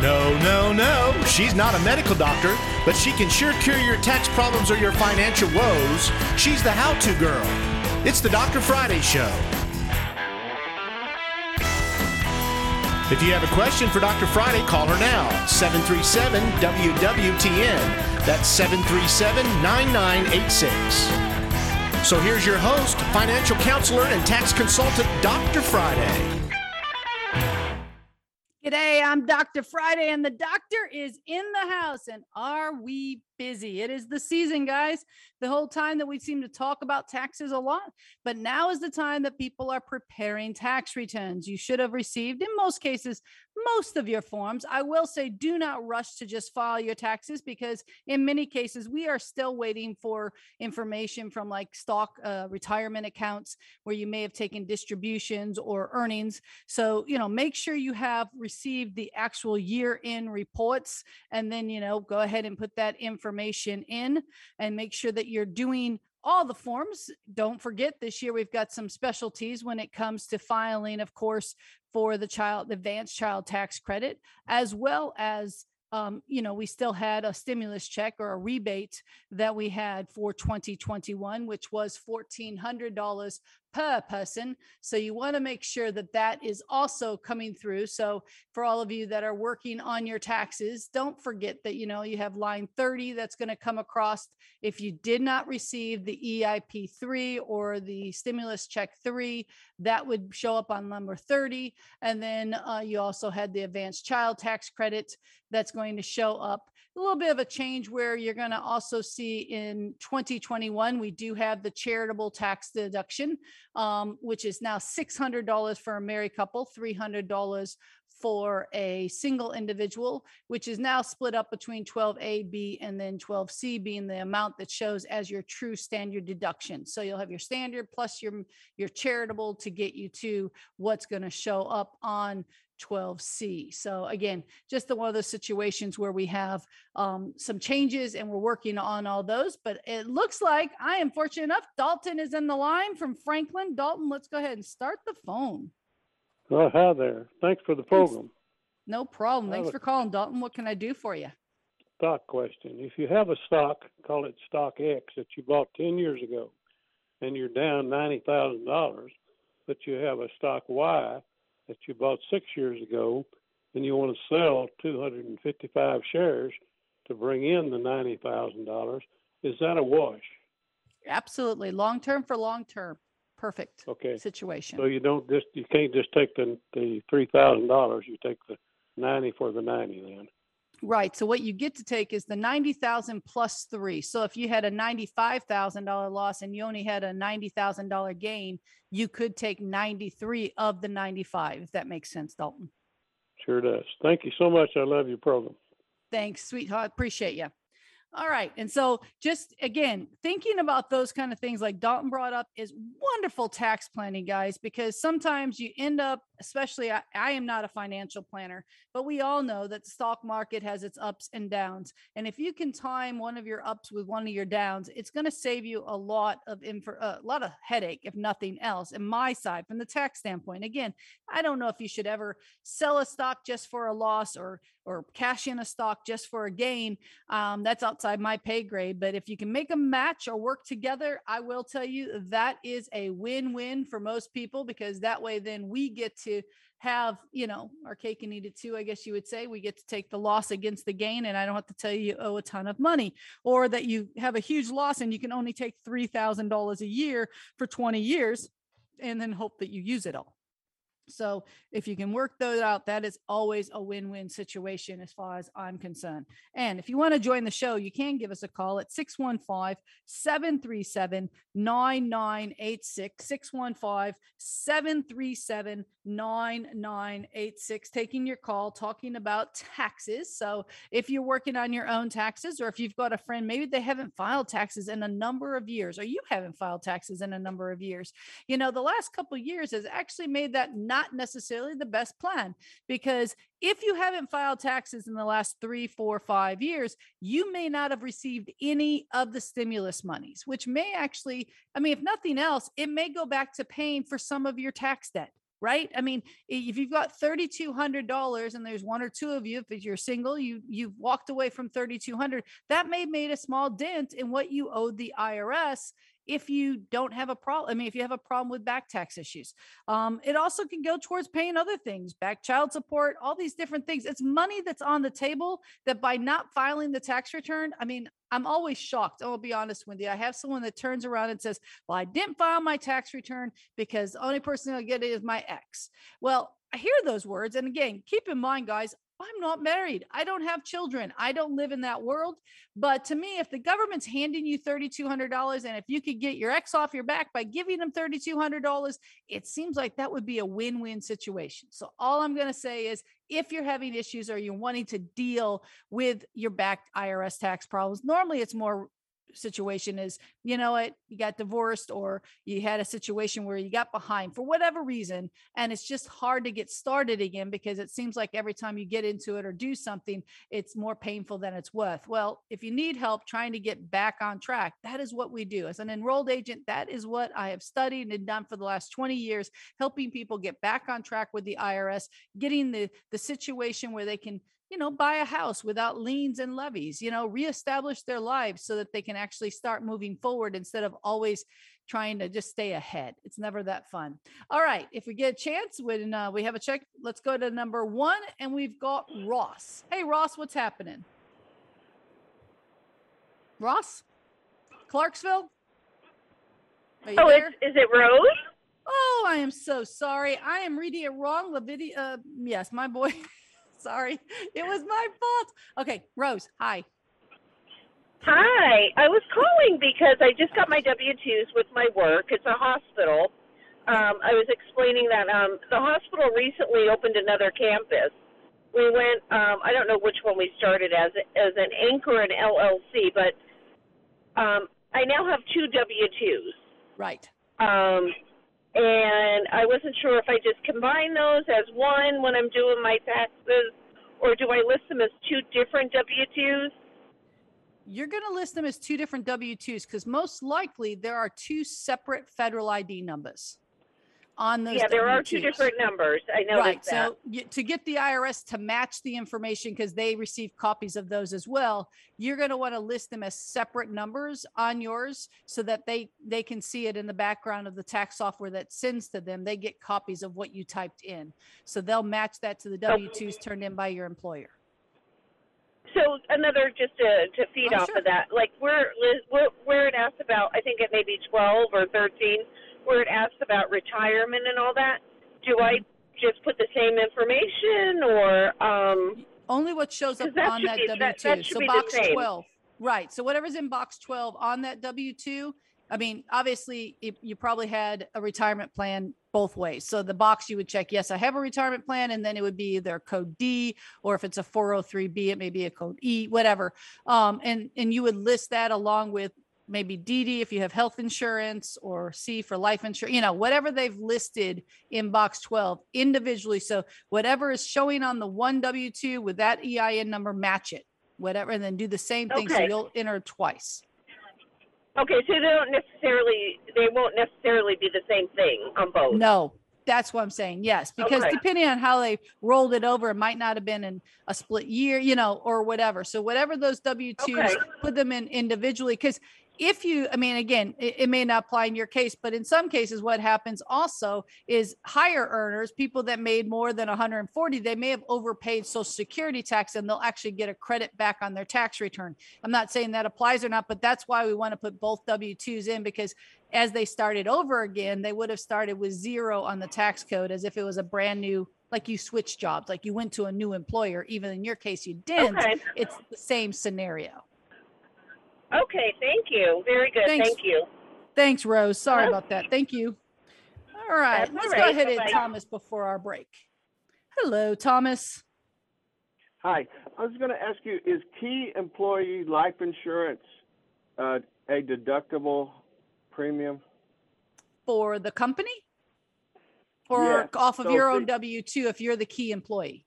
No, no, no. She's not a medical doctor, but she can sure cure your tax problems or your financial woes. She's the how to girl. It's the Dr. Friday Show. If you have a question for Dr. Friday, call her now. 737 WWTN. That's 737 9986. So here's your host, financial counselor, and tax consultant, Dr. Friday. G'day, I'm Dr. Friday, and the doctor is in the house. And are we busy? It is the season, guys. The whole time that we seem to talk about taxes a lot, but now is the time that people are preparing tax returns. You should have received, in most cases, most of your forms. I will say, do not rush to just file your taxes because, in many cases, we are still waiting for information from like stock uh, retirement accounts where you may have taken distributions or earnings. So, you know, make sure you have received the actual year in reports and then, you know, go ahead and put that information in and make sure that you're doing all the forms. Don't forget this year we've got some specialties when it comes to filing, of course, for the child advanced child tax credit, as well as um, you know, we still had a stimulus check or a rebate that we had for 2021, which was $1,400 per person. So you want to make sure that that is also coming through. So for all of you that are working on your taxes, don't forget that you know you have line 30 that's going to come across if you did not receive the EIP 3 or the stimulus check 3, that would show up on number 30 and then uh, you also had the advanced child tax credit that's going to show up a little bit of a change where you're going to also see in 2021 we do have the charitable tax deduction um, which is now $600 for a married couple $300 for a single individual, which is now split up between 12A, B, and then 12C being the amount that shows as your true standard deduction. So you'll have your standard plus your your charitable to get you to what's going to show up on 12C. So again, just the one of those situations where we have um, some changes and we're working on all those. But it looks like I am fortunate enough. Dalton is in the line from Franklin. Dalton, let's go ahead and start the phone. Well, hi there. Thanks for the program. No problem. Thanks for calling, Dalton. What can I do for you? Stock question. If you have a stock, call it stock X, that you bought 10 years ago, and you're down $90,000, but you have a stock Y that you bought six years ago, and you want to sell 255 shares to bring in the $90,000, is that a wash? Absolutely. Long term for long term. Perfect Okay. situation. So you don't just you can't just take the the three thousand dollars. You take the ninety for the ninety then. Right. So what you get to take is the 90,000 plus 3. So if you had a $95,000 loss and you only had a $90,000 gain, you could take 93 of the 95 if that makes sense, Dalton. Sure does. Thank you so much. I love your program. Thanks, sweetheart. Appreciate you. All right. And so, just again, thinking about those kind of things like Dalton brought up is wonderful tax planning, guys, because sometimes you end up, especially I, I am not a financial planner, but we all know that the stock market has its ups and downs. And if you can time one of your ups with one of your downs, it's going to save you a lot of info, a lot of headache, if nothing else. In my side, from the tax standpoint, again, I don't know if you should ever sell a stock just for a loss or or cash in a stock just for a gain. Um, that's outside my pay grade. But if you can make a match or work together, I will tell you that is a win-win for most people because that way then we get to have you know our cake and eat it too i guess you would say. We get to take the loss against the gain and i don't have to tell you you owe a ton of money or that you have a huge loss and you can only take $3000 a year for 20 years and then hope that you use it all so if you can work those out, that is always a win-win situation as far as I'm concerned. And if you want to join the show, you can give us a call at 615-737-9986, 615-737-9986, taking your call, talking about taxes. So if you're working on your own taxes, or if you've got a friend, maybe they haven't filed taxes in a number of years, or you haven't filed taxes in a number of years, you know, the last couple of years has actually made that not necessarily the best plan because if you haven't filed taxes in the last three, four, five years, you may not have received any of the stimulus monies, which may actually, I mean, if nothing else, it may go back to paying for some of your tax debt. right? I mean, if you've got $3,200 and there's one or two of you, if you're single, you, you've walked away from 3,200, that may made a small dent in what you owed the IRS if you don't have a problem. I mean, if you have a problem with back tax issues, um, it also can go towards paying other things, back child support, all these different things. It's money that's on the table that by not filing the tax return, I mean, I'm always shocked. I'll be honest you. I have someone that turns around and says, Well, I didn't file my tax return because the only person I'll get it is my ex. Well, I hear those words. And again, keep in mind, guys, I'm not married. I don't have children. I don't live in that world. But to me, if the government's handing you $3,200 and if you could get your ex off your back by giving them $3,200, it seems like that would be a win win situation. So, all I'm going to say is if you're having issues or you're wanting to deal with your back IRS tax problems, normally it's more situation is, you know what, you got divorced or you had a situation where you got behind for whatever reason. And it's just hard to get started again because it seems like every time you get into it or do something, it's more painful than it's worth. Well, if you need help trying to get back on track, that is what we do. As an enrolled agent, that is what I have studied and done for the last 20 years, helping people get back on track with the IRS, getting the, the situation where they can you know, buy a house without liens and levies, you know, reestablish their lives so that they can actually start moving forward instead of always trying to just stay ahead. It's never that fun. All right. If we get a chance, when uh, we have a check, let's go to number one. And we've got Ross. Hey, Ross, what's happening? Ross? Clarksville? Oh, it's, is it Rose? Oh, I am so sorry. I am reading it wrong. Video. Uh, yes, my boy. Sorry, it was my fault. Okay, Rose, hi. Hi, I was calling because I just got my W 2s with my work. It's a hospital. Um, I was explaining that um, the hospital recently opened another campus. We went, um, I don't know which one we started as as an anchor and LLC, but um, I now have two W 2s. Right. Um, and I wasn't sure if I just combine those as one when I'm doing my taxes, or do I list them as two different W 2s? You're going to list them as two different W 2s because most likely there are two separate federal ID numbers on those. Yeah, there W2s. are two different numbers. I know right. that. So you, to get the IRS to match the information because they receive copies of those as well, you're going to want to list them as separate numbers on yours so that they they can see it in the background of the tax software that sends to them. They get copies of what you typed in, so they'll match that to the W2s turned in by your employer. So another just to to feed Oh, off sure. of that, like where where it asked about, I think it may be twelve or thirteen, where it asks about retirement and all that. Do I Mm-hmm. just put the same information, or um, Only what shows up on that W two? that So box twelve, right? So whatever's in box twelve on that W two. I mean, obviously, it, you probably had a retirement plan both ways. So the box you would check, yes, I have a retirement plan, and then it would be either code D, or if it's a 403B, it may be a code E, whatever. Um, and and you would list that along with maybe DD if you have health insurance, or C for life insurance. You know, whatever they've listed in box 12 individually. So whatever is showing on the one W two with that EIN number, match it, whatever, and then do the same thing. So Okay. you'll enter twice. okay, so they don't necessarily they won't necessarily be the same thing on both. No, that's what I'm saying. Yes, because Okay. depending on how they rolled it over, it might not have been in a split year, you know, or whatever. So whatever those W twos, Okay. put them in individually. Because if you, I mean, again, it, it may not apply in your case, but in some cases, what happens also is higher earners, people that made more than 140, they may have overpaid Social Security tax, and they'll actually get a credit back on their tax return. I'm not saying that applies or not, but that's why we want to put both W twos in because as they started over again, they would have started with zero on the tax code as if it was a brand new, like you switched jobs, like you went to a new employer. Even in your case, you didn't. Okay. It's the same scenario. Okay, thank you. Very good. Thanks. Thank you. Thanks, Rose. Sorry Hello? about that. Thank you. All right, That's all let's go right. ahead and Bye-bye. Thomas before our break. Hello, Thomas. Hi. I was going to ask you, is key employee life insurance uh, a deductible premium? For the company? Or Yes. off of So your for- own W 2 if you're the key employee?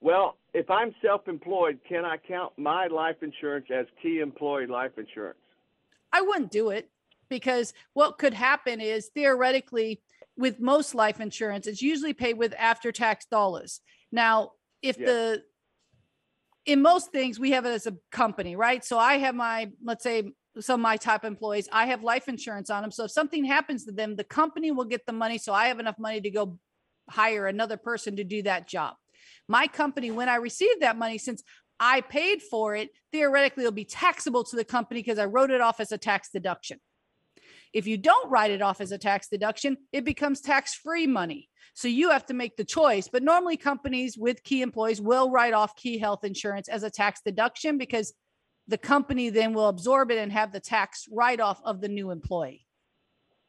Well, if I'm self-employed, can I count my life insurance as key employee life insurance? I wouldn't do it because what could happen is theoretically with most life insurance, it's usually paid with after tax dollars. Now, if Yeah. the in most things we have it as a company, right? So I have my, let's say, some of my top employees, I have life insurance on them. So if something happens to them, the company will get the money. So I have enough money to go hire another person to do that job. My company, when I receive that money, since I paid for it, theoretically it'll be taxable to the company because I wrote it off as a tax deduction. If you don't write it off as a tax deduction, it becomes tax free money. So you have to make the choice. But normally, companies with key employees will write off key health insurance as a tax deduction because the company then will absorb it and have the tax write off of the new employee.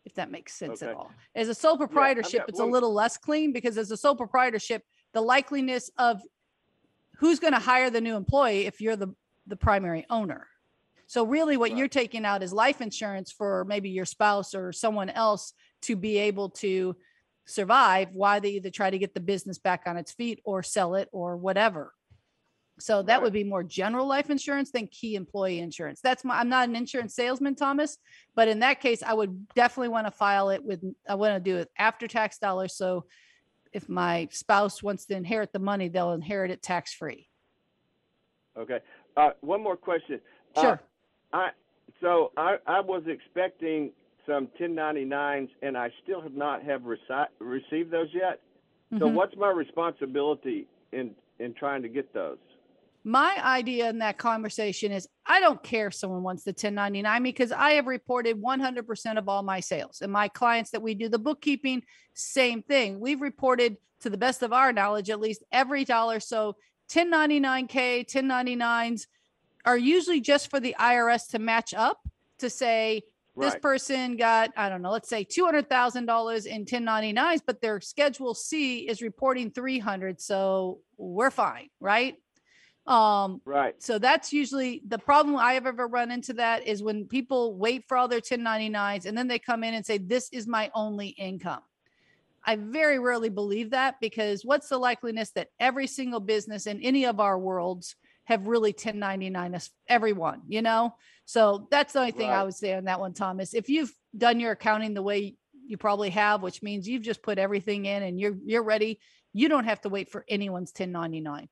If that makes sense at all. As a sole proprietorship, got it's a little less clean because as a sole proprietorship, the likeliness of who's going to hire the new employee if you're the, the primary owner. So really what Right. you're taking out is life insurance for maybe your spouse or someone else to be able to survive while they either try to get the business back on its feet or sell it or whatever. So that Right. would be more general life insurance than key employee insurance. That's my, I'm not an insurance salesman, Thomas, but in that case, I would definitely want to file it with, I want to do it after tax dollars. So if my spouse wants to inherit the money, they'll inherit it tax free. Okay. Uh, one more question. Uh, Sure. I so I, I was expecting some 1099s, and I still have not have reci- received those yet. So Mhm. what's my responsibility in in trying to get those? My idea in that conversation is I don't care if someone wants the 1099 because I have reported 100% of all my sales. And my clients that we do the bookkeeping, same thing. We've reported to the best of our knowledge at least every dollar. So 1099K, 1099s are usually just for the IRS to match up to say, this Right. person got, I don't know, let's say $200,000 in 1099s, but their schedule C is reporting 300. So we're fine, right? Um, Right. so that's usually the problem I have ever run into that is when people wait for all their 1099s and then they come in and say, this is my only income. I very rarely believe that because what's the likeliness that every single business in any of our worlds have really 1099 us everyone, you know? So that's the only thing I would say on that one, Thomas. If you've done your accounting the way you probably have, which means you've just put everything in and you're you're ready, you don't have to wait for anyone's 1099.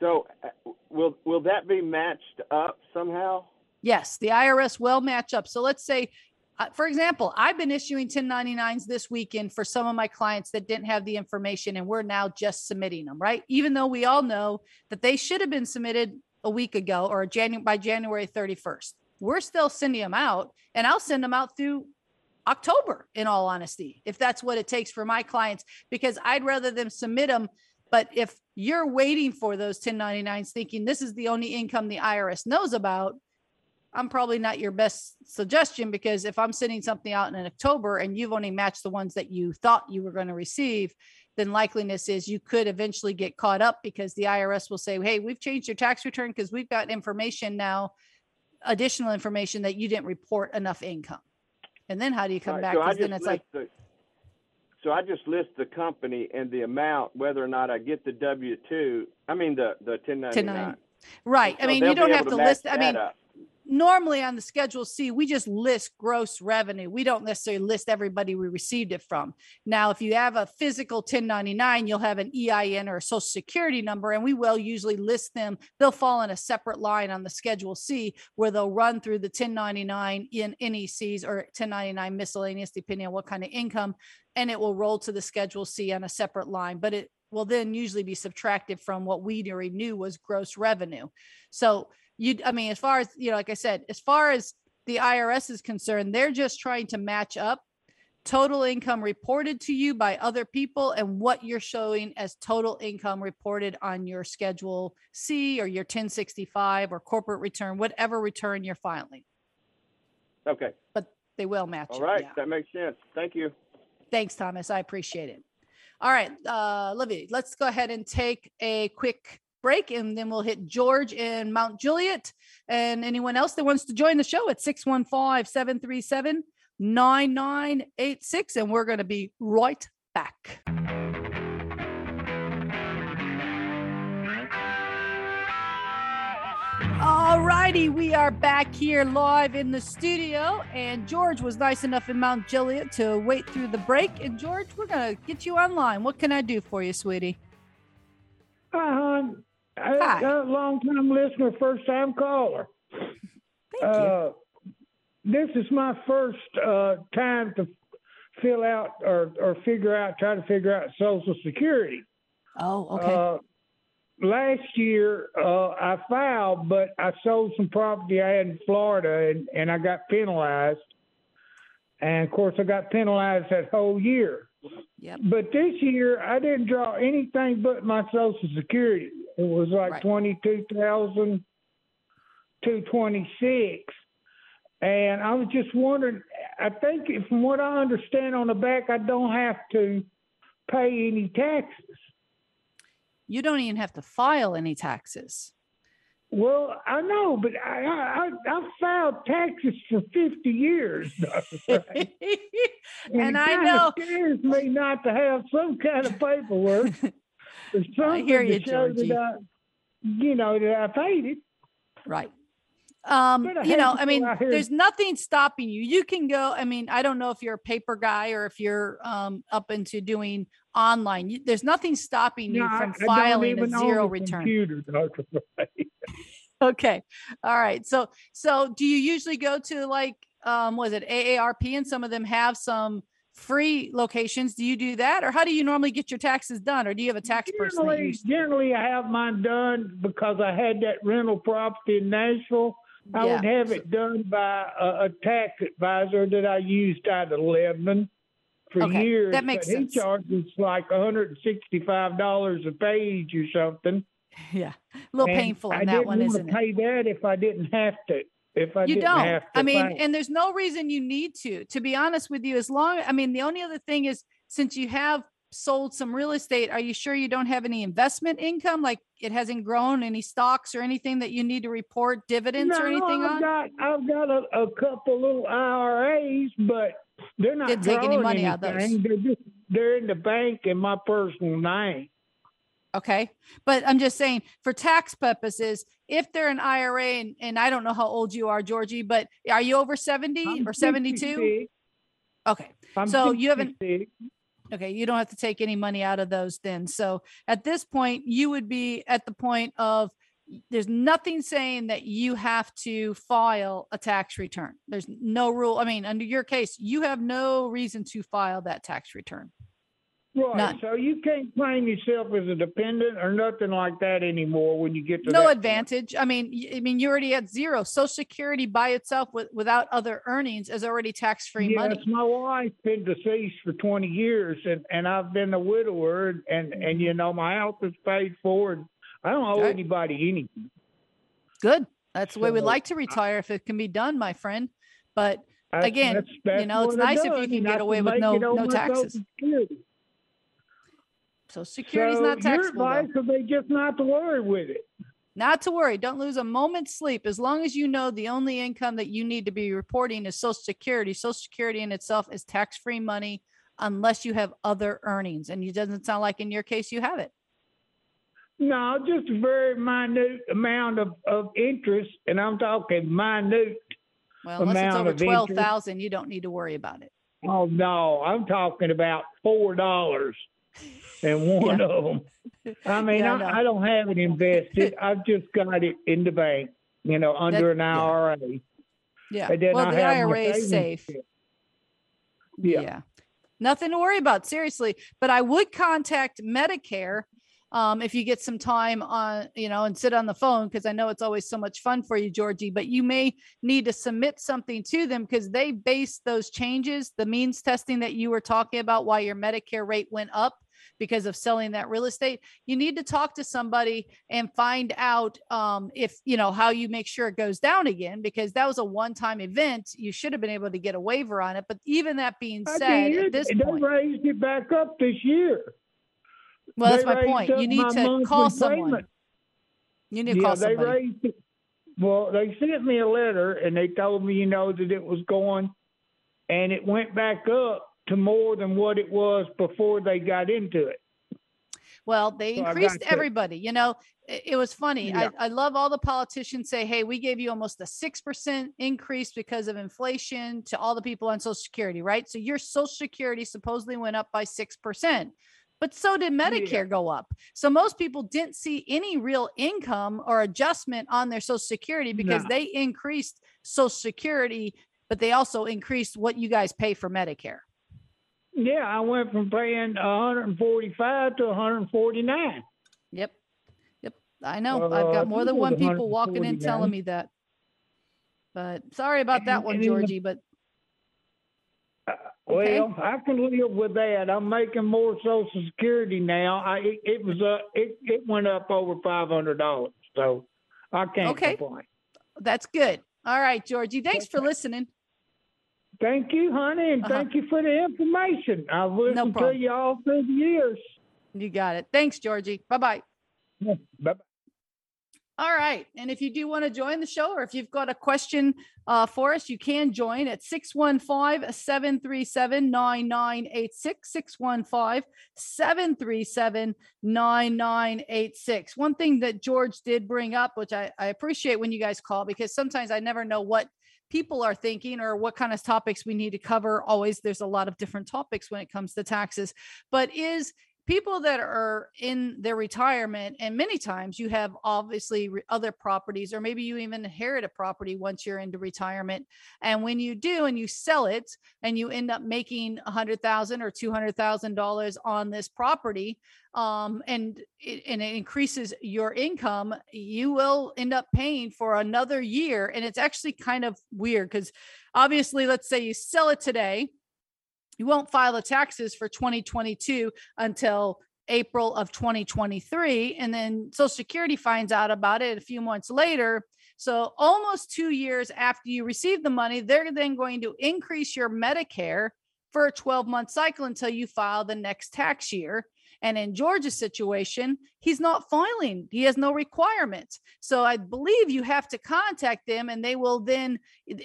So uh, will will that be matched up somehow? Yes, the IRS will match up. So let's say, uh, for example, I've been issuing 1099s this weekend for some of my clients that didn't have the information, and we're now just submitting them, right? Even though we all know that they should have been submitted a week ago or Janu- by January 31st. We're still sending them out, and I'll send them out through October, in all honesty, if that's what it takes for my clients, because I'd rather them submit them. But if you're waiting for those 1099s thinking this is the only income the IRS knows about, I'm probably not your best suggestion because if I'm sending something out in October and you've only matched the ones that you thought you were going to receive, then likeliness is you could eventually get caught up because the IRS will say, "Hey, we've changed your tax return because we've got information now, additional information that you didn't report enough income." And then how do you come Right, back? So Because then it's like, the, so I just list the company and the amount, whether or not I get the W two. I mean the the 1099. right. I mean, you don't have to list. I mean, up. Normally on the schedule C, we just list gross revenue. We don't necessarily list everybody we received it from. Now, if you have a physical 1099, you'll have an EIN or a social security number, and we will usually list them. They'll fall in a separate line on the schedule C where they'll run through the 1099 in NECs or 1099 miscellaneous, depending on what kind of income, and it will roll to the schedule C on a separate line. But it will then usually be subtracted from what we already knew was gross revenue. So you i mean as far as you know like i said as far as the irs is concerned they're just trying to match up total income reported to you by other people and what you're showing as total income reported on your schedule c or your 1065 or corporate return whatever return you're filing Okay. But they will match All it, right. yeah. That makes sense. Thank you. thanks thomas i appreciate it all right uh livy let's go ahead and take a quick break and then we'll hit george in mount juliet and anyone else that wants to join the show at 615-737-9986 and we're going to be right back all righty, we are back here live in the studio, and George was nice enough in Mount Juliet to wait through the break. And George, we're gonna get you online. What can I do for you, sweetie? I, Hi. a long time listener, first time caller. Thank you. Uh, this is my first uh, time to fill out or, or figure out, try to figure out Social Security. Oh, okay. Uh, last year, uh, I filed, but I sold some property I had in Florida and, and I got penalized. And of course, I got penalized that whole year. Yep. But this year, I didn't draw anything but my Social Security. It was like Right. twenty-two thousand two twenty-six, and I was just wondering. I think, from what I understand on the back, I don't have to pay any taxes. You don't even have to file any taxes. Well, I know, but I I, I I've filed taxes for fifty years. though, right? And it I know- scares me not to have some kind of paperwork. or something hear you, to show Georgie. that I, you know, that I paid it. Right. Um, you know, I mean, there's nothing stopping you. You can go, I mean, I don't know if you're a paper guy or if you're um up into doing online. You, there's nothing stopping you No, I- from I filing a zero return. Computer, Okay. All right. So so do you usually go to like um was it AARP and some of them have some free locations? Do you do that or how do you normally get your taxes done or do you have a tax person Generally, you generally, I have mine done because I had that rental property in Nashville. I Yeah. would have it done by a, a tax advisor that I used out of Lebanon for Okay, years. that makes sense. He charges like $165 a page or something. yeah. A little And painful I that didn't one, isn't it? pay that if I didn't have to. If I you didn't don't have to. i mean pay. and there's no reason you need to to be honest with you as long i mean the only other thing is since you have sold some real estate are you sure you don't have any investment income like it hasn't grown any stocks or anything that you need to report dividends or No, anything I've on Got, I've got a, a couple little IRAs, but they're not Didn't take any money out of those. They're just they're in the bank in my personal name. okay but i'm just saying for tax purposes if they're an ira and, and i don't know how old you are georgie but are you over 70 I'm or 72 66. okay I'm So you haven't- 66. Okay, you don't have to take any money out of those then. So at this point, you would be at the point of there's nothing saying that you have to file a tax return. There's no rule. I mean, under your case, you have no reason to file that tax return. Right. None. So you can't claim yourself as a dependent or nothing like that anymore when you get to No that point. advantage. I mean, I mean, you're already at zero. Social Security by itself, with, without other earnings, is already tax-free Yes, money. my wife's been deceased for 20 years, and, and I've been a widower, and, mm-hmm. and you know my house is paid for. And I don't owe anybody anything. Good. That's the way we'd like to retire if it can be done, my friend. But That's- Again, that's- you know, it's I nice if you can get away with no- no taxes. Security. So security's so not taxable. Your advice would be just not to worry with it. Not to worry. Don't lose a moment's sleep. As long as you know the only income that you need to be reporting is Social Security, Social Security in itself is tax free money unless you have other earnings. And it doesn't sound like in your case you have it. No, just a very minute amount of, of interest. And I'm talking minute. Well, unless it's over 12000 you don't need to worry about it. Oh, no. I'm talking about $4 And one yeah. of them. I mean, yeah, I, no. I, don't have it invested. I've just got it in the bank, you know, under that, an IRA. Yeah. yeah. well, I the IRA is safe. yeah. Nothing to worry about, seriously. But I would contact Medicare um, if you get some time on, you know, and sit on the phone, because I know it's always so much fun for you, Georgie, but you may need to submit something to them because they base those changes, the means testing that you were talking about, why your Medicare rate went up because of selling that real estate. You need to talk to somebody and find out um, if, you know, how you make sure it goes down again because that was a one time event. You should have been able to get a waiver on it. But even that being I said, at this they point, raised it back up this year. well, that's They my point. You need to call someone. payment. You need to yeah, call they somebody. raised it. Well, they sent me a letter and they told me, you know, that it was going, and it went back up to more than what it was before they got into it. Well, they So increased everybody. You know, it, it was funny. Yeah. I, I love all the politicians say, hey, we gave you almost a 6% increase because of inflation to all the people on Social Security, right? So your Social Security supposedly went up by 6%. But so did Medicare go up. So most people didn't see any real income or adjustment on their Social Security because No. they increased Social Security, but they also increased what you guys pay for Medicare. Yeah, I went from paying 145 to 149. Yep. Yep. I know. Uh, I've got more than one people walking in telling me that. But sorry about that And- one, and in the- Georgie. But Uh, Okay. Well, I can live with that. I'm making more Social Security now. I it, it was uh it, it went up over five hundred dollars, so I can't Okay. complain. that's good. All right, Georgie. Thanks for listening. Thank you, honey, and Uh-huh. thank you for the information. I've listened to problem. you all through the years. You got it. Thanks, Georgie. Bye bye. Bye. All right. And if you do want to join the show or if you've got a question uh, for us, you can join at 615 737 9986. 615 737 9986. One thing that George did bring up, which I, I appreciate when you guys call because sometimes I never know what people are thinking or what kind of topics we need to cover. Always, there's a lot of different topics when it comes to taxes, but is people that are in their retirement and many times you have obviously re- other properties or maybe you even inherit a property once you're into retirement and when you do and you sell it and you end up making a hundred thousand or two hundred thousand dollars on this property um, and it, and it increases your income you will end up paying for another year and it's actually kind of weird because obviously let's say you sell it today you won't file the taxes for 2022 until April of 2023. And then Social Security finds out about it a few months later. So, almost two years after you receive the money, they're then going to increase your Medicare for a 12 month cycle until you file the next tax year. And in Georgie's situation, he's not filing, he has no requirements. So I believe you have to contact them and they will then,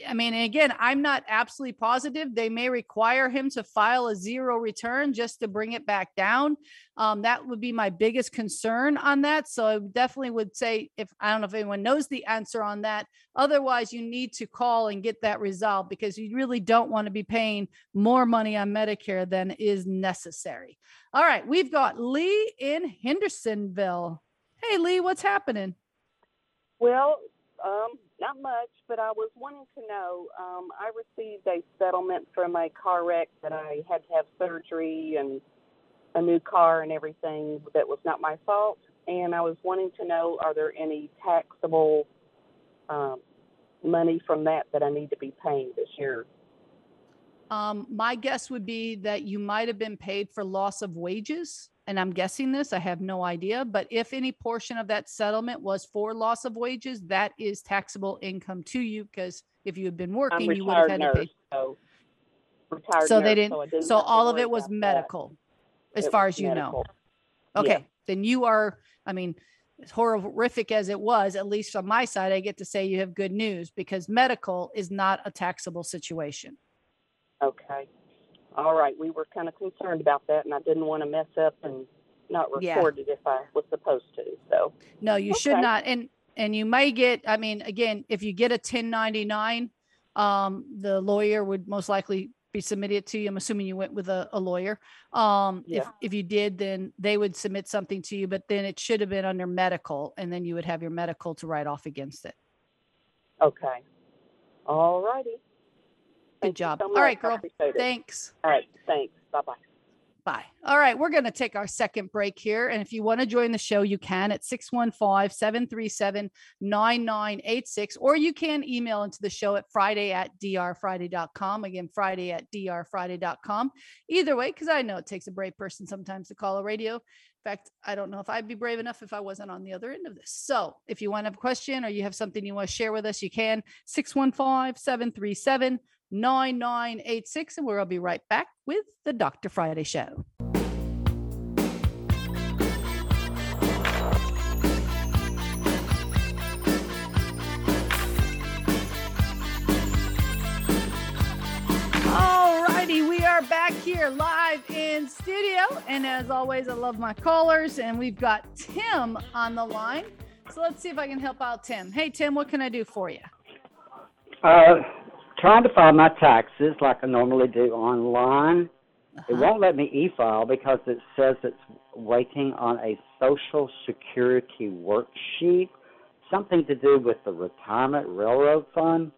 I mean, again, I'm not absolutely positive. They may require him to file a zero return just to bring it back down. Um, that would be my biggest concern on that. So I definitely would say, if I don't know if anyone knows the answer on that, otherwise, you need to call and get that resolved because you really don't want to be paying more money on Medicare than is necessary. All right, we've got Lee in Hey, Lee, what's happening? Well, um, not much, but I was wanting to know. Um, I received a settlement from a car wreck that I had to have surgery and a new car and everything that was not my fault. And I was wanting to know are there any taxable um, money from that that I need to be paying this year? Um, my guess would be that you might have been paid for loss of wages. And I'm guessing this, I have no idea. But if any portion of that settlement was for loss of wages, that is taxable income to you because if you had been working, you would have had to nurse, pay. so So they nurse, didn't, so, so all of it was about that. medical, as It far as you know. Okay, Yeah. then you are, I mean, as horrific as it was, at least on my side, I get to say you have good news because medical is not a taxable situation. Okay. All right. We were kind of concerned about that, and I didn't want to mess up and not Yeah. record it if I was supposed to. So, No, you should not. And and you may get, I mean, again, if you get a 1099, um, the lawyer would most likely be submitted to you. I'm assuming you went with a, a lawyer. Um, if if you did, then they would submit something to you, but then it should have been under medical, and then you would have your medical to write off against it. okay. All righty. Good Thank you job. so All right, girl. Thanks. All right. Thanks. Bye bye. Bye. All right, we're going to take our second break here. And if you want to join the show, you can at 615 737 9986, or you can email into the show at Friday at drfriday.com. Again, Friday at drfriday.com. Either way, because I know it takes a brave person sometimes to call a radio. In fact, I don't know if I'd be brave enough if I wasn't on the other end of this. So if you want to have a question or you have something you want to share with us, you can 615 737 9986. And we'll be right back with the Dr. Friday Show. All righty, we are back here live in studio. And as always, I love my callers. And we've got Tim on the line. So let's see if I can help out Tim. Hey, Tim, what can I do for you? Uh, trying to file my taxes like I normally do online. It Uh-huh. won't let me e-file because it says it's waiting on a Social Security worksheet, something to do with the Retirement Railroad Fund.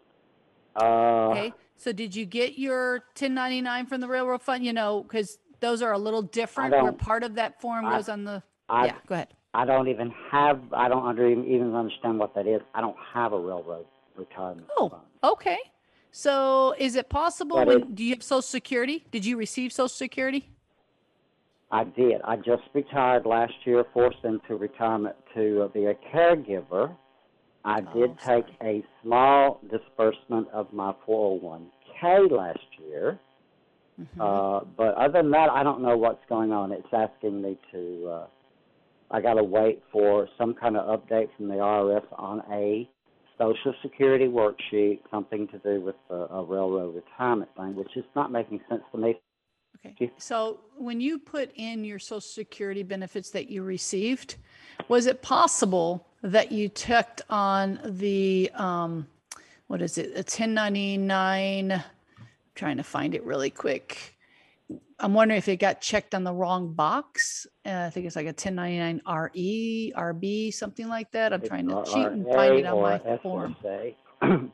Uh, Okay. So did you get your 1099 from the railroad fund? You know, because those are a little different where part of that form I- goes on the. I yeah, go ahead. I don't even have. I don't under, even understand what that is. I don't have a railroad retirement Oh, fund. okay. So is it possible when do you have social security? Did you receive social security? I did. I just retired last year, forced into retirement to uh, be a caregiver. I did Oh, take a small disbursement of my 401k last year. Mhm. Uh, but other than that, I don't know what's going on. It's asking me to, uh, I got to wait for some kind of update from the IRS on a Social Security worksheet, something to do with a, a railroad retirement thing, which is not making sense to me. Okay. So when you put in your social security benefits that you received, was it possible that you checked on the um what is it? A 1099 trying to find it really quick. I'm wondering if it got checked on the wrong box. Uh, I think it's like a 1099 RE, RB, something like that. I'm It's trying to cheat and find it on my form.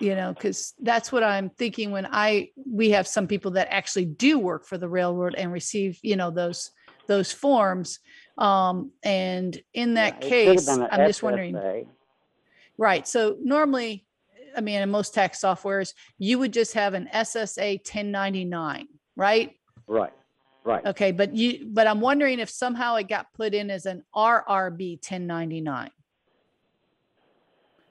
You know because that's what i'm thinking when i we have some people that actually do work for the railroad and receive you know those those forms um and in that Yeah, it should have case i'm just wondering right so normally i mean in most tax softwares you would just have an ssa 1099 right Right, right. okay but you but i'm wondering if somehow it got put in as an rrb 1099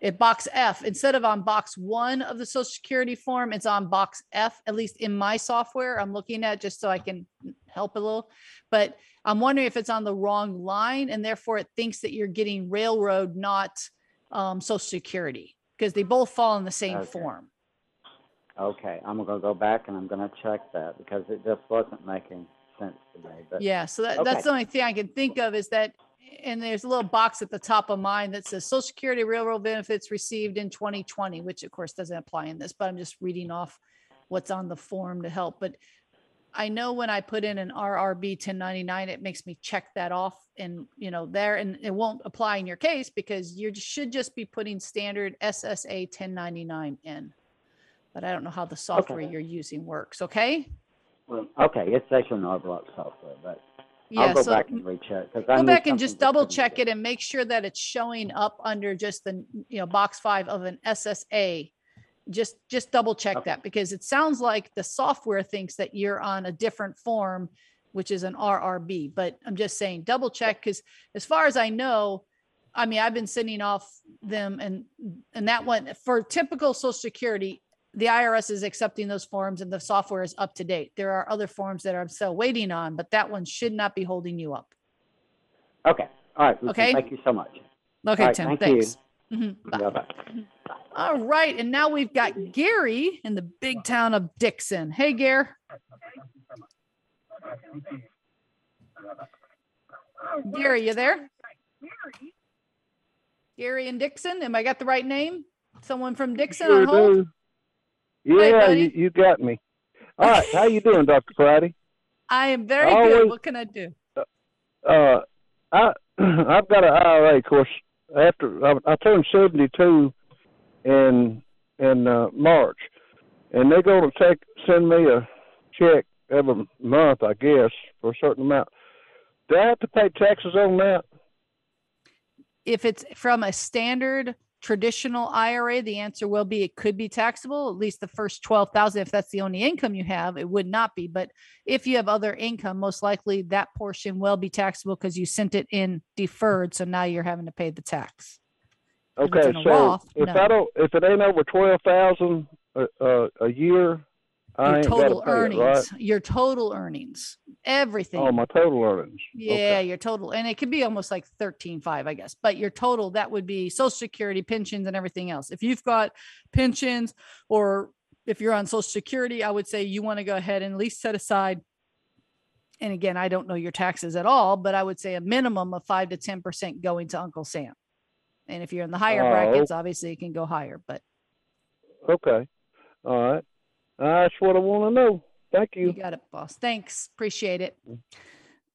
at box F, instead of on box one of the social security form, it's on box F, at least in my software I'm looking at, just so I can help a little. But I'm wondering if it's on the wrong line and therefore it thinks that you're getting railroad, not um, social security, because they both fall in the same Okay. form. Okay, I'm gonna go back and I'm gonna check that because it just wasn't making sense to me. But Yeah, so that, okay. that's the only thing I can think of is that, and there's a little box at the top of mine that says social security railroad benefits received in 2020, which of course doesn't apply in this, but I'm just reading off what's on the form to help. But I know when I put in an RRB 1099, it makes me check that off and, you know, there, and it won't apply in your case because you should just be putting standard SSA 1099 in. But I don't know how the software you're using works, okay? well, okay, it's actually an overlock software, but Yeah, I'll go so back and recheck I go knew back and just double check it and make sure that it's showing mm-hmm. up under just the, you know, box five of an SSA. Just, just double check Okay. that because it sounds like the software thinks that you're on a different form, which is an RRB, but I'm just saying, double check, because as far as I know, I mean, I've been sending off them and, and that one, for typical social security, the IRS is accepting those forms and the software is up to date. There are other forms that I'm still waiting on, but that one should not be holding you up. Okay, all right. listen, Okay. Thank you so much. Okay, All right, Tim, thank you. thanks. Mhm, bye. Bye-bye. All right, and now we've got Gary in the big town of Dickson. Hey, Gary. Gary, you there? Gary and Dickson, am I got the right name? Someone from Dickson Sure on hold? do. Yeah, buddy. you, you got me. All right, how you doing, Doctor Friday? I am very I good. What can I do? Uh, I I've got an IRA. Of course, after I, I turned seventy two in in uh, March, and they're going to take send me a check every month, I guess, for a certain amount. Do I have to pay taxes on that? If it's from a standard traditional IRA, the answer will be it could be taxable, at least the first 12,000. If that's the only income you have, it would not be. But if you have other income, most likely that portion will be taxable because you sent it in deferred. So now you're having to pay the tax. Okay, so Roth, if no. I don't, if it ain't over twelve thousand a, a a year, Your total to pay it, right? earnings, your total earnings, oh, everything. Oh, my total earnings. Yeah, Okay. your total, and it could be almost like thirteen five, I guess. But your total, that would be social security, pensions, and everything else. If you've got pensions, or if you're on social security, I would say you want to go ahead and at least set aside and again, I don't know your taxes at all, but I would say a minimum of five to ten percent going to Uncle Sam. And if you're in the higher Oh. brackets, obviously it can go higher, but Okay. All right. That's what I want to know. Thank you you. got it, boss. Thanks. Appreciate it.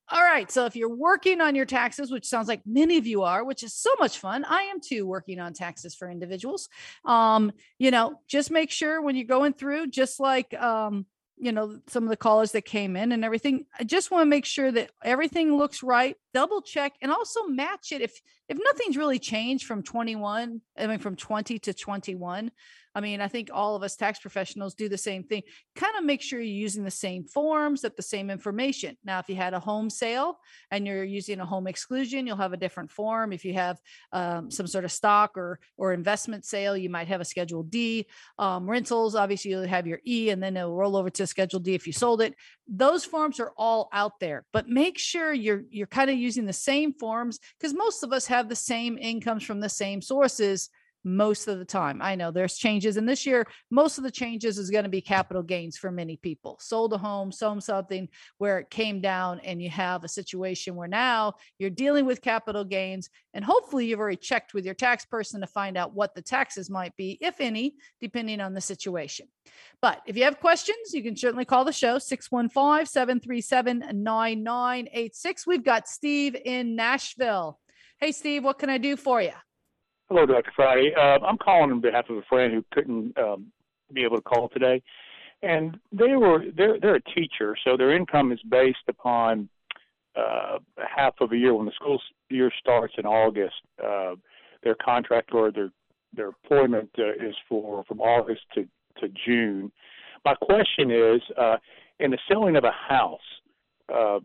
All right. So if you're working on your taxes, which sounds like many of you are, which is so much fun. I am too working on taxes for individuals. Um, you know, just make sure when you're going through, just like um, you know, some of the callers that came in and everything, I just want to make sure that everything looks right, double check and also match it if if nothing's really changed from 21, I mean from 20 to 21. I mean, I think all of us tax professionals do the same thing. Kind of make sure you're using the same forms, that the same information. Now, if you had a home sale and you're using a home exclusion, you'll have a different form. If you have um, some sort of stock or or investment sale, you might have a Schedule D. Um, rentals, obviously, you'll have your E, and then it'll roll over to Schedule D if you sold it. Those forms are all out there, but make sure you're you're kind of using the same forms because most of us have the same incomes from the same sources most of the time. I know there's changes, and this year, most of the changes is going to be capital gains for many people. Sold a home, sold something where it came down, and you have a situation where now you're dealing with capital gains, and hopefully you've already checked with your tax person to find out what the taxes might be, if any, depending on the situation. But if you have questions, you can certainly call the show 615 737 9986. We've got Steve in Nashville. Hey, Steve, what can I do for you? Hello, Dr. Friday. Uh, I'm calling on behalf of a friend who couldn't um, be able to call today, and they were they're they're a teacher, so their income is based upon uh, half of a year when the school year starts in August. Uh, their contract or their their employment uh, is for from August to to June. My question is, uh, in the selling of a house, uh,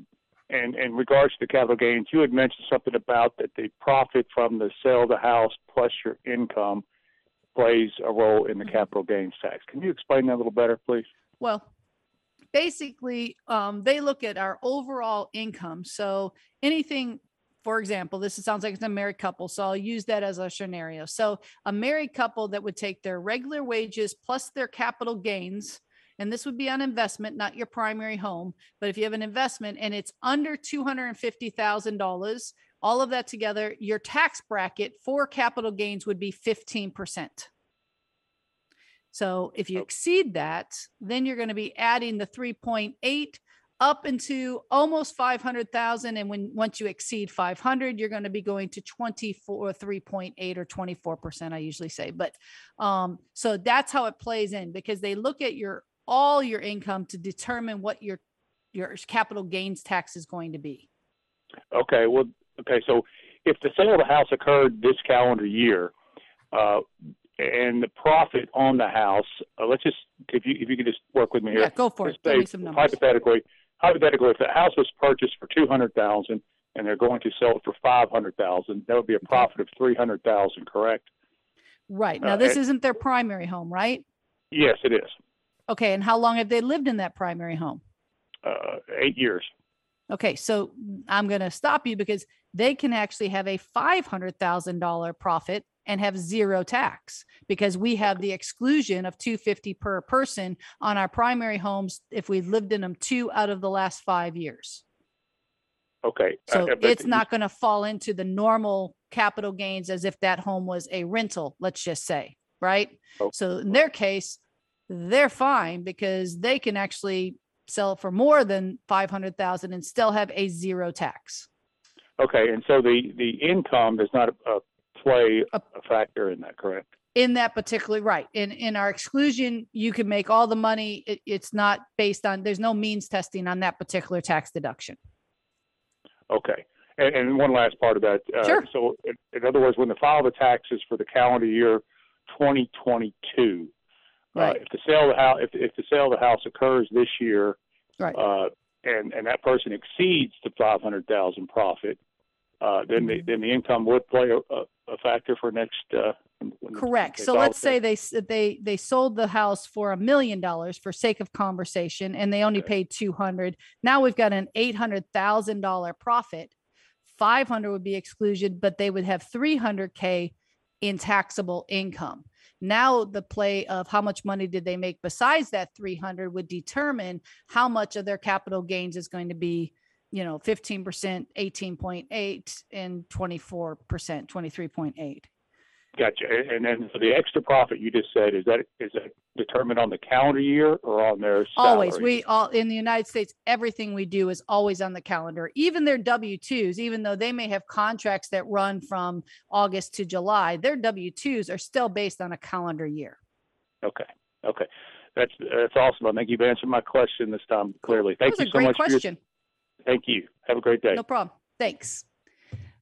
and in regards to the capital gains, you had mentioned something about that the profit from the sale of the house plus your income plays a role in the capital gains tax. Can you explain that a little better, please? Well, basically, um, they look at our overall income. So anything, for example, this sounds like it's a married couple. So I'll use that as a scenario. So a married couple that would take their regular wages plus their capital gains, and this would be on investment, not your primary home. But if you have an investment and it's under $250,000, all of that together, your tax bracket for capital gains would be 15%. So if you exceed that, then you're going to be adding the 3.8 up into almost 500,000 and when once you exceed 500 you're going to be going to 24 3.8 or 24% I usually say but um so that's how it plays in because they look at your all your income to determine what your your capital gains tax is going to be. Okay. Well, okay. So if the sale of the house occurred this calendar year, uh, and the profit on the house, uh, let's just if you if you could just work with me here. Yeah, go for it. Let's Give say me some numbers. Hypothetically, hypothetically, if the house was purchased for two hundred thousand and they're going to sell it for five hundred thousand, that would be a profit of three hundred thousand. Correct? Right. Now Uh, this isn't their primary home, right? Yes, it is. Okay, and how long have they lived in that primary home? Uh, eight years. Okay, so I'm going to stop you because they can actually have a $500,000 profit and have zero tax because we have the exclusion of 250 per person on our primary homes if we've lived in them 2 out of the last 5 years. Okay. uh, So but it's not going to fall into the normal capital gains as if that home was a rental, let's just say, right? Oh. So in their case, they're fine because they can actually sell for more than 500,000 and still have a zero tax. Okay, and so the the income does not uh, play a factor in that, correct? In that particular right. In in our exclusion, you can make all the money. It, it's not based on there's no means testing on that particular tax deduction. Okay. And, and one last part of that. Uh, Sure. So, in, in other words, when they file the taxes for the calendar year 2022, Right. uh, if the sale of the house, if, if the sale of the house occurs this year, Right. uh, and and that person exceeds the 500,000 profit, uh, then Mm-hmm. the then the income would play a, a, factor for next. Uh, Correct. So let's say they they they sold the house for a million dollars for sake of conversation, and they only paid two hundred. Now we've got an eight hundred thousand dollar profit. Five hundred would be exclusion, but they would have three hundred k in taxable income. Now the play of how much money did they make besides that three hundred would determine how much of their capital gains is going to be you know, 15%, 18.8 and 24%, 23.8. Gotcha. And then for the extra profit you just said, is that is that determined on the calendar year or on their Always, we all in the United States, everything we do is always on the calendar. Even their W twos, even though they may have contracts that run from August to July, their W twos are still based on a calendar year. Okay. Okay. That's that's awesome. I think you've answered my question this time clearly. Thank that was you a so great much for your question. Thank you. Have a great day. No problem. Thanks.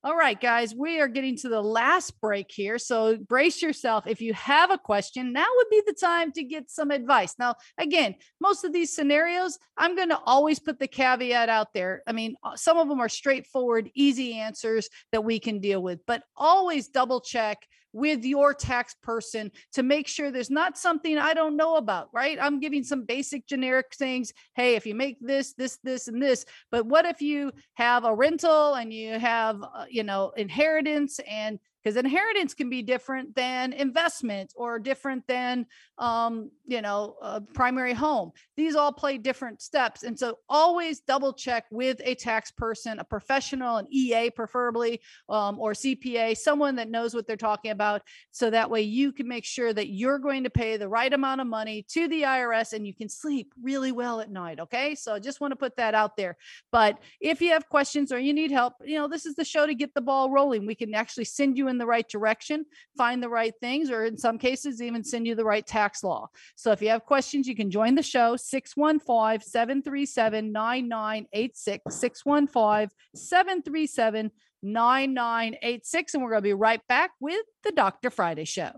All right, guys, we are getting to the last break here. So brace yourself. If you have a question, now would be the time to get some advice. Now, again, most of these scenarios, I'm going to always put the caveat out there. I mean, uh, some of them are straightforward, easy answers that we can deal with, but always double check with your tax person to make sure there's not something I don't know about, right? I'm giving some basic generic things. Hey, if you make this, this, this, and this, but what if you have a rental and you have, uh, you know, inheritance and because inheritance can be different than investment or different than um, you know a primary home. These all play different steps and so always double check with a tax person a professional an ea preferably um, or cpa someone that knows what they're talking about so that way you can make sure that you're going to pay the right amount of money to the irs and you can sleep really well at night okay? So i just want to put that out there. But if you have questions or you need help, you know, this is the show to get the ball rolling. We can actually send you in the right direction, find the right things, or in some cases, even send you the right tax law. So if you have questions, you can join the show 615 737 9986. 615 737 9986. And we're going to be right back with the Dr. Friday Show.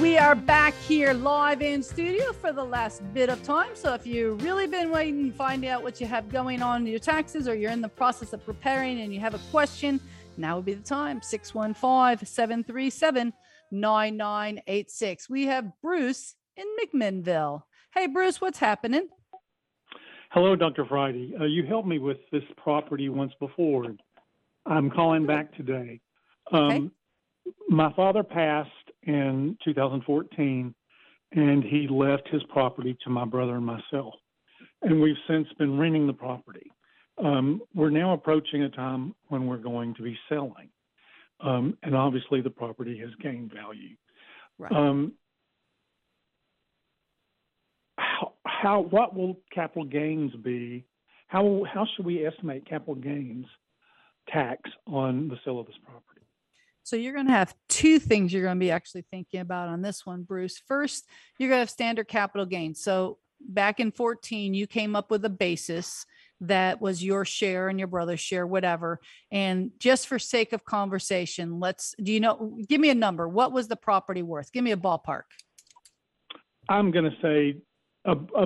We are back here live in studio for the last bit of time. So if you've really been waiting to find out what you have going on in your taxes or you're in the process of preparing and you have a question, now would be the time 615 737 9986. We have Bruce in McMinnville. Hey, Bruce, what's happening? Hello, Dr. Friday. Uh, you helped me with this property once before. I'm calling back today. Um, My father passed in 2014, and he left his property to my brother and myself. And we've since been renting the property. Um, we're now approaching a time when we're going to be selling. Um, and obviously, the property has gained value. Right. Um, how, how what will capital gains be? How how should we estimate capital gains tax on the sale of this property? So you're going to have two things you're going to be actually thinking about on this one, Bruce. First, you're going to have standard capital gains. So back in 14, you came up with a basis that was your share and your brother's share, whatever. And just for sake of conversation, let's do you know, give me a number. What was the property worth? Give me a ballpark. I'm going to say a, a,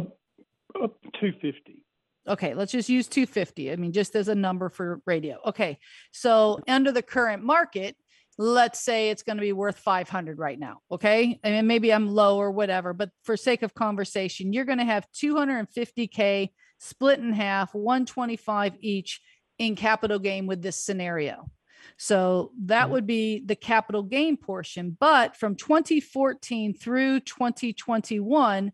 a 250. Okay, let's just use 250. I mean, just as a number for radio. Okay. So under the current market, let's say it's going to be worth 500 right now. Okay. I mean, maybe I'm low or whatever, but for sake of conversation, you're going to have 250K split in half, 125 each in capital gain with this scenario. So that mm-hmm. would be the capital gain portion. But from 2014 through 2021,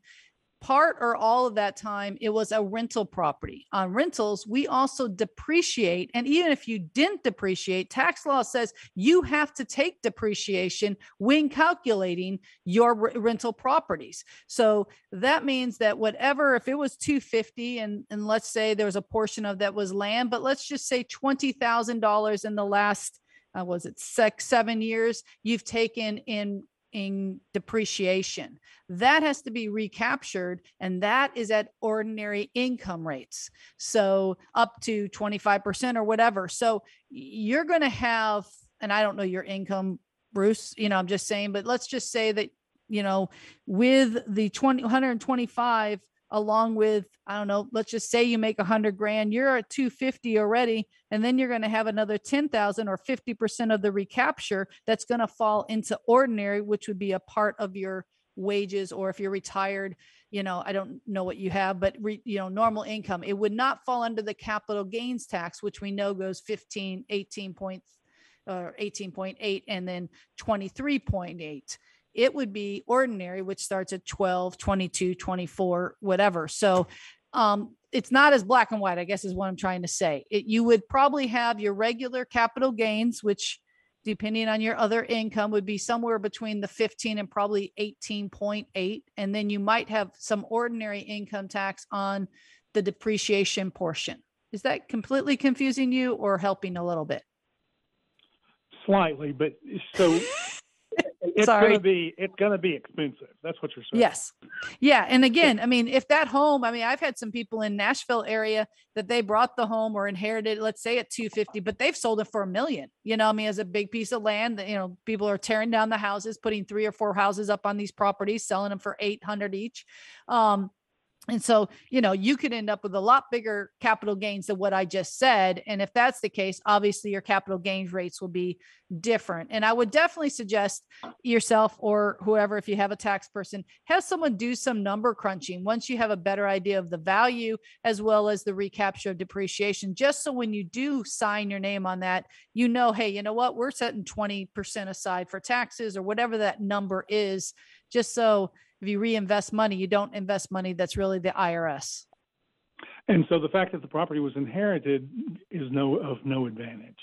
part or all of that time, it was a rental property. On rentals, we also depreciate. And even if you didn't depreciate, tax law says you have to take depreciation when calculating your re- rental properties. So that means that whatever, if it was 250 and, and let's say there was a portion of that was land, but let's just say $20,000 in the last, uh, was it six, seven years, you've taken in in depreciation. That has to be recaptured, and that is at ordinary income rates. So up to 25% or whatever. So you're going to have, and I don't know your income, Bruce, you know, I'm just saying, but let's just say that, you know, with the 20, 125 along with i don't know let's just say you make 100 grand you're at 250 already and then you're going to have another 10,000 or 50% of the recapture that's going to fall into ordinary which would be a part of your wages or if you're retired you know i don't know what you have but re, you know normal income. It would not fall under the capital gains tax which we know goes 15 18 points or 18.8 and then 23.8 it would be ordinary, which starts at 12, 22, 24, whatever. So um, it's not as black and white, I guess is what I'm trying to say. It, you would probably have your regular capital gains, which depending on your other income would be somewhere between the 15 and probably 18.8 and then you might have some ordinary income tax on the depreciation portion is that completely confusing you or helping a little bit Slightly, but so it's Sorry. gonna be it's gonna be expensive. That's what you're saying. Yes. Yeah. And again, I mean, if that home, I mean, I've had some people in Nashville area that they brought the home or inherited, let's say at 250, but they've sold it for a million, you know, I mean, as a big piece of land that, you know, people are tearing down the houses, putting three or four houses up on these properties, selling them for 800 each. Um, and so, you know, you could end up with a lot bigger capital gains than what I just said. And if that's the case, obviously your capital gains rates will be different. And I would definitely suggest yourself or whoever, if you have a tax person, have someone do some number crunching once you have a better idea of the value as well as the recapture of depreciation, just so when you do sign your name on that, you know, hey, you know what, we're setting 20% aside for taxes or whatever that number is, just so if you reinvest money, you don't invest money that's really the IRS. And so the fact that the property was inherited is no of no advantage.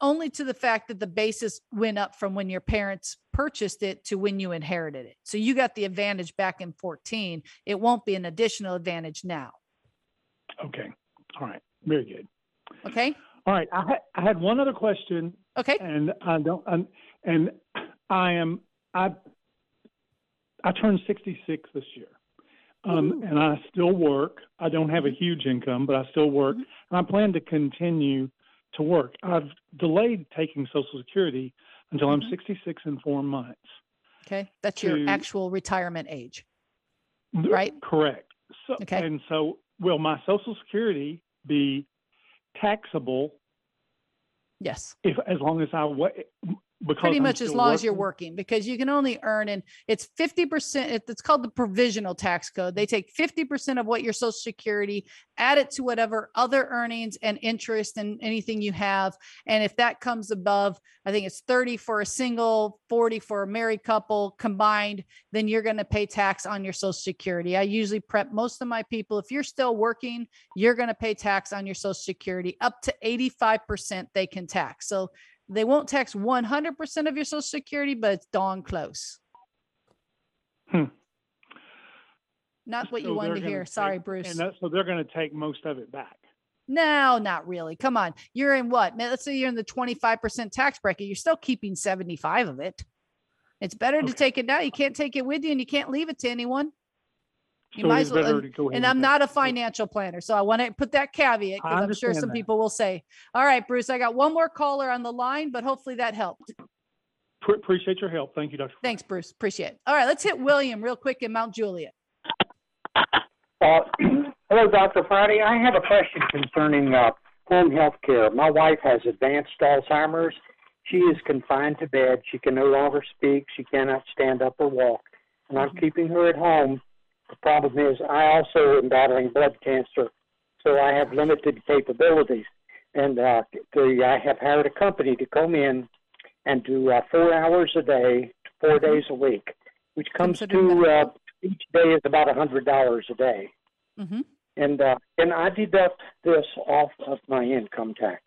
Only to the fact that the basis went up from when your parents purchased it to when you inherited it. So you got the advantage back in 14. It won't be an additional advantage now. Okay. All right. Very good. Okay. All right. I, ha- I had one other question. Okay. And I don't. And, and I am. I. I turned 66 this year, um, and I still work. I don't have a huge income, but I still work, and I plan to continue to work. I've delayed taking Social Security until I'm 66 in four months. Okay. That's your actual retirement age. Right. Correct. So, Okay. And so, will my Social Security be taxable Yes. if as long as I wa- because Pretty I'm much as long as you're working? working because you can only earn and it's 50%. It's called the provisional tax code. They take 50% of what your social security, add it to whatever other earnings and interest and anything you have. And if that comes above, I think it's 30 for a single, 40 for a married couple combined, then you're going to pay tax on your social security. I usually prep most of my people. If you're still working, you're going to pay tax on your social security up to 85% they can tax. So they won't tax 100% of your social security, but it's darn close. Hmm. Not what you wanted to hear. take- Sorry, Bruce. And that, so they're going to take most of it back. No, not really. Come on. You're in what? Let's say you're in the 25% tax bracket. You're still keeping 75 of it. It's better to take it now. You can't take it with you and you can't leave it to anyone. You So might as well. And, to go ahead and and I'm take not a financial planner. So I want to put that caveat I because I'm sure some that. people will say, all right, Bruce, I got one more caller on the line, but hopefully that helped. Pre- appreciate your help. Thank you, Dr. Thanks, Bruce. Appreciate it. All right, let's hit William real quick in Mount Juliet. Uh, hello, Dr. Friday. I have a question concerning uh, home health care. My wife has advanced Alzheimer's. She is confined to bed. She can no longer speak. She cannot stand up or walk. And I'm keeping her at home. The problem is, I also am battling blood cancer, so I have limited capabilities. And uh, the, I have hired a company to come in and do uh, four hours a day, four days a week, which comes to uh, each day is about a hundred dollars a day. Mm-hmm. And uh, can I deduct this off of my income tax?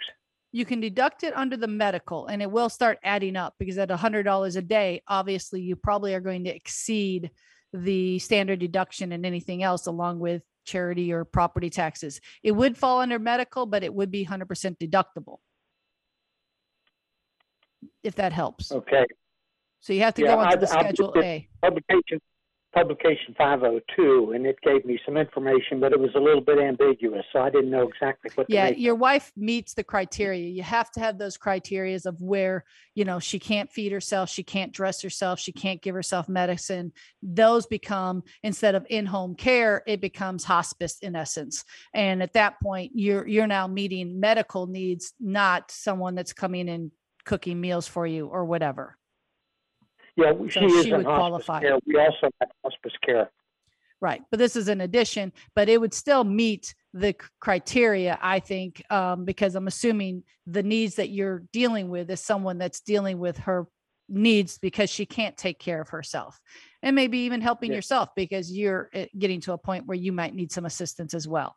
You can deduct it under the medical and it will start adding up because at a $100 a day, obviously you probably are going to exceed the standard deduction and anything else along with charity or property taxes. It would fall under medical, but it would be 100% deductible. If that helps. Okay. So you have to Yeah, go into I- the I Schedule A. Publication, publication 502, and it gave me some information, but it was a little bit ambiguous, so I didn't know exactly what to Yeah, your wife meets the criteria. You have to have those criterias of where, you know, she can't feed herself, she can't dress herself, she can't give herself medicine. Those become instead of in-home care, it becomes hospice in essence. And at that point, you're you're now meeting medical needs, not someone that's coming and cooking meals for you or whatever. Yeah, So she is she would qualify. care. We also have hospice care. Right. But this is an addition, but it would still meet the criteria, I think, um, because I'm assuming the needs that you're dealing with is someone that's dealing with her needs because she can't take care of herself and maybe even helping Yeah. yourself because you're uh, getting to a point where you might need some assistance as well.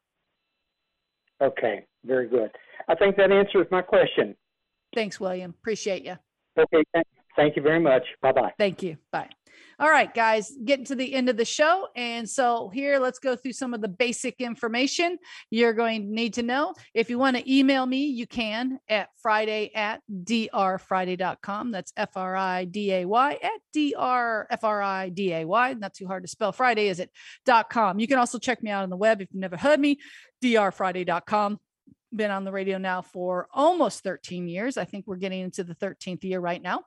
Okay, very good. I think that answers my question. Thanks, William. Appreciate you. Okay, thank, thank you very much. Bye bye. Thank you. Bye. All right, guys, getting to the end of the show. And so here, let's go through some of the basic information you're going to need to know. If you want to email me, you can at Friday at drfriday.com. That's F R I D A Y at D R F R I D A Y. Not too hard to spell. Friday, is it? Dot com. You can also check me out on the web if you've never heard me, drfriday.com been on the radio now for almost 13 years. I think we're getting into the 13th year right now.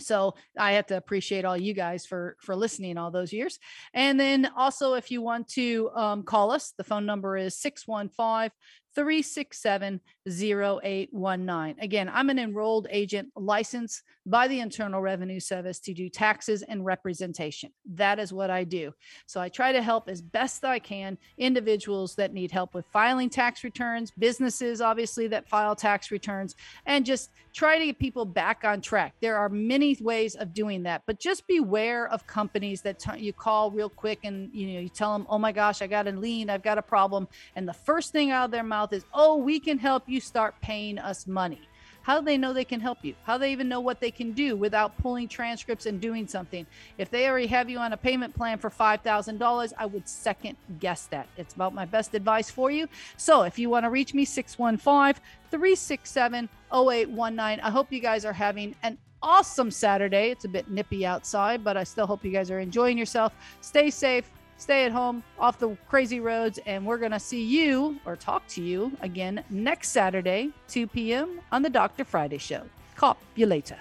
So I have to appreciate all you guys for for listening all those years. And then also, if you want to um, call us, the phone number is 615 367 0819. Again, I'm an enrolled agent licensed by the Internal Revenue Service to do taxes and representation. That is what I do. So I try to help as best I can individuals that need help with filing tax returns, businesses, obviously, that file tax returns, and just try to get people back on track. There are many ways of doing that, but just beware of companies that t- you call real quick and you know you tell them, "Oh my gosh, I got a lien, I've got a problem," and the first thing out of their mouth is, "Oh, we can help you start paying us money." How do they know they can help you? How do they even know what they can do without pulling transcripts and doing something? If they already have you on a payment plan for $5,000, I would second guess that. It's about my best advice for you. So if you want to reach me, 615 367 0819. I hope you guys are having an awesome Saturday. It's a bit nippy outside, but I still hope you guys are enjoying yourself. Stay safe, stay at home, off the crazy roads, and we're going to see you or talk to you again next Saturday, 2 p.m. on the Dr. Friday Show. Cop you later.